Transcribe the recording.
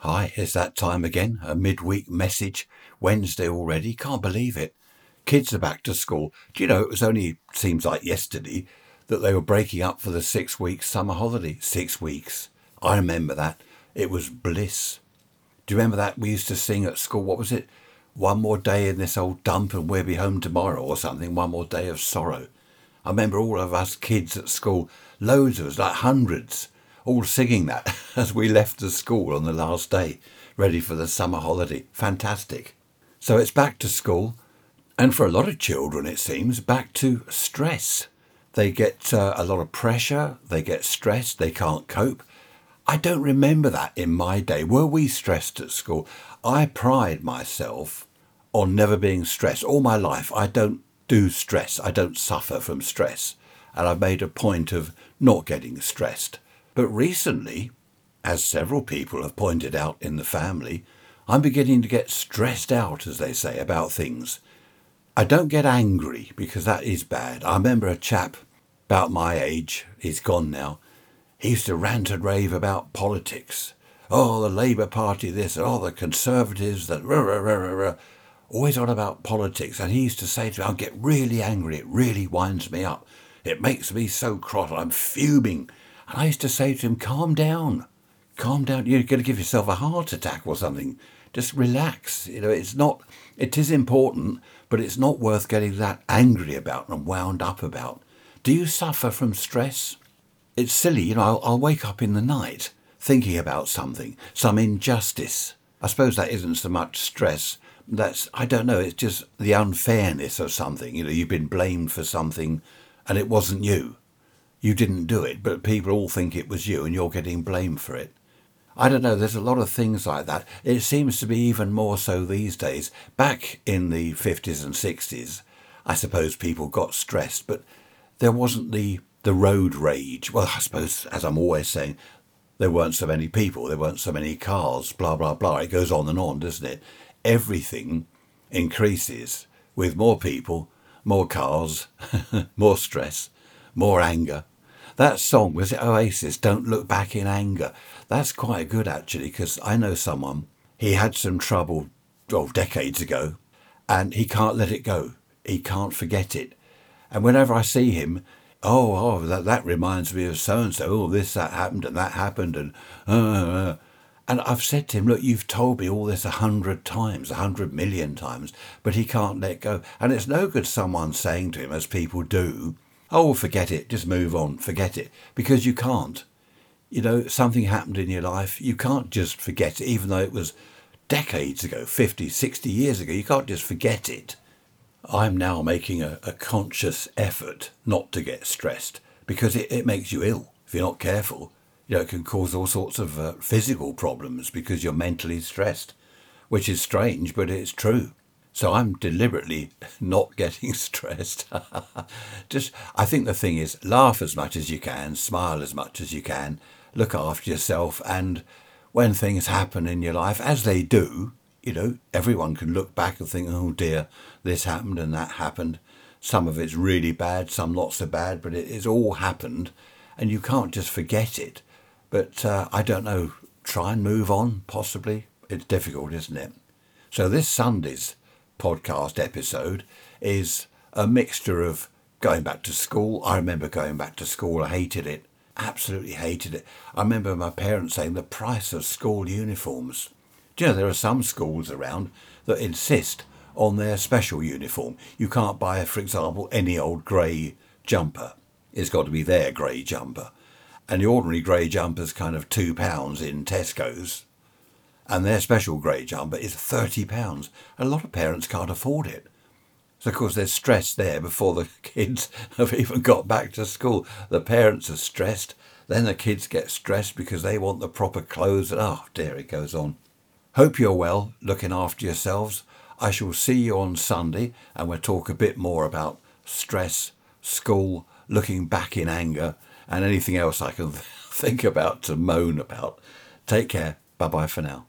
Hi, it's that time again. A midweek message. Wednesday already. Can't believe it. Kids are back to school. Do you know, it was only, seems like yesterday, that they were breaking up for the six weeks summer holiday. Six weeks. I remember that. It was bliss. Do you remember that we used to sing at school? What was it? One more day in this old dump and we'll be home tomorrow or something. One more day of sorrow. I remember all of us kids at school, loads of us, like hundreds, all singing that as we left the school on the last day, ready for the summer holiday. Fantastic. So it's back to school, and for a lot of children, it seems, back to stress. They get uh, a lot of pressure, they get stressed, they can't cope. I don't remember that in my day. Were we stressed at school? I pride myself on never being stressed. All my life, I don't do stress, I don't suffer from stress. And I've made a point of not getting stressed. But recently, as several people have pointed out in the family, I'm beginning to get stressed out, as they say, about things. I don't get angry because that is bad. I remember a chap about my age, he's gone now, he used to rant and rave about politics. Oh, the Labour Party this, oh, the Conservatives that, rah, rah, rah, rah, always on about politics. And he used to say to me, I'll get really angry, it really winds me up. It makes me so cross, I'm fuming. And I used to say to him, calm down, calm down. You're going to give yourself a heart attack or something. Just relax. You know, it's not, it is important, but it's not worth getting that angry about and wound up about. Do you suffer from stress? It's silly, you know, I'll, I'll wake up in the night thinking about something, some injustice. I suppose that isn't so much stress. That's, I don't know, it's just the unfairness of something. You know, you've been blamed for something and it wasn't you you didn't do it, but people all think it was you and you're getting blamed for it. I don't know, there's a lot of things like that. It seems to be even more so these days. Back in the 50s and 60s, I suppose people got stressed, but there wasn't the, the road rage. Well, I suppose, as I'm always saying, there weren't so many people, there weren't so many cars, blah, blah, blah. It goes on and on, doesn't it? Everything increases with more people, more cars, more stress, more anger, that song, was it Oasis, Don't Look Back in Anger? That's quite good actually, because I know someone, he had some trouble oh, decades ago, and he can't let it go. He can't forget it. And whenever I see him, oh, oh, that, that reminds me of so and so. Oh, this, that happened, and that happened, and uh, uh, uh. and I've said to him, look, you've told me all this a hundred times, a hundred million times, but he can't let go. And it's no good someone saying to him, as people do, oh, forget it, just move on, forget it, because you can't. You know, something happened in your life, you can't just forget it, even though it was decades ago, 50, 60 years ago, you can't just forget it. I'm now making a, a conscious effort not to get stressed because it, it makes you ill if you're not careful. You know, it can cause all sorts of uh, physical problems because you're mentally stressed, which is strange, but it's true. So I'm deliberately not getting stressed. Just, I think the thing is, laugh as much as you can, smile as much as you can, look after yourself, and when things happen in your life, as they do, you know, everyone can look back and think, oh dear, this happened and that happened. Some of it's really bad, some not so bad, but it, it's all happened, and you can't just forget it. But uh, I don't know, try and move on, possibly. It's difficult, isn't it? So this Sunday's podcast episode is a mixture of going back to school. I remember going back to school, I hated it, absolutely hated it. I remember my parents saying the price of school uniforms. Do you know, there are some schools around that insist on their special uniform. You can't buy, for example, any old grey jumper. It's got to be their grey jumper. And the ordinary grey jumper's kind of £2 in Tesco's and their special grey jumper is £30. A lot of parents can't afford it. So, of course, there's stress there before the kids have even got back to school. The parents are stressed, then the kids get stressed because they want the proper clothes. Oh, dear, it goes on. Hope you're well, looking after yourselves. I shall see you on Sunday and we'll talk a bit more about stress, school, looking back in anger, and anything else I can think about to moan about. Take care. Bye bye for now.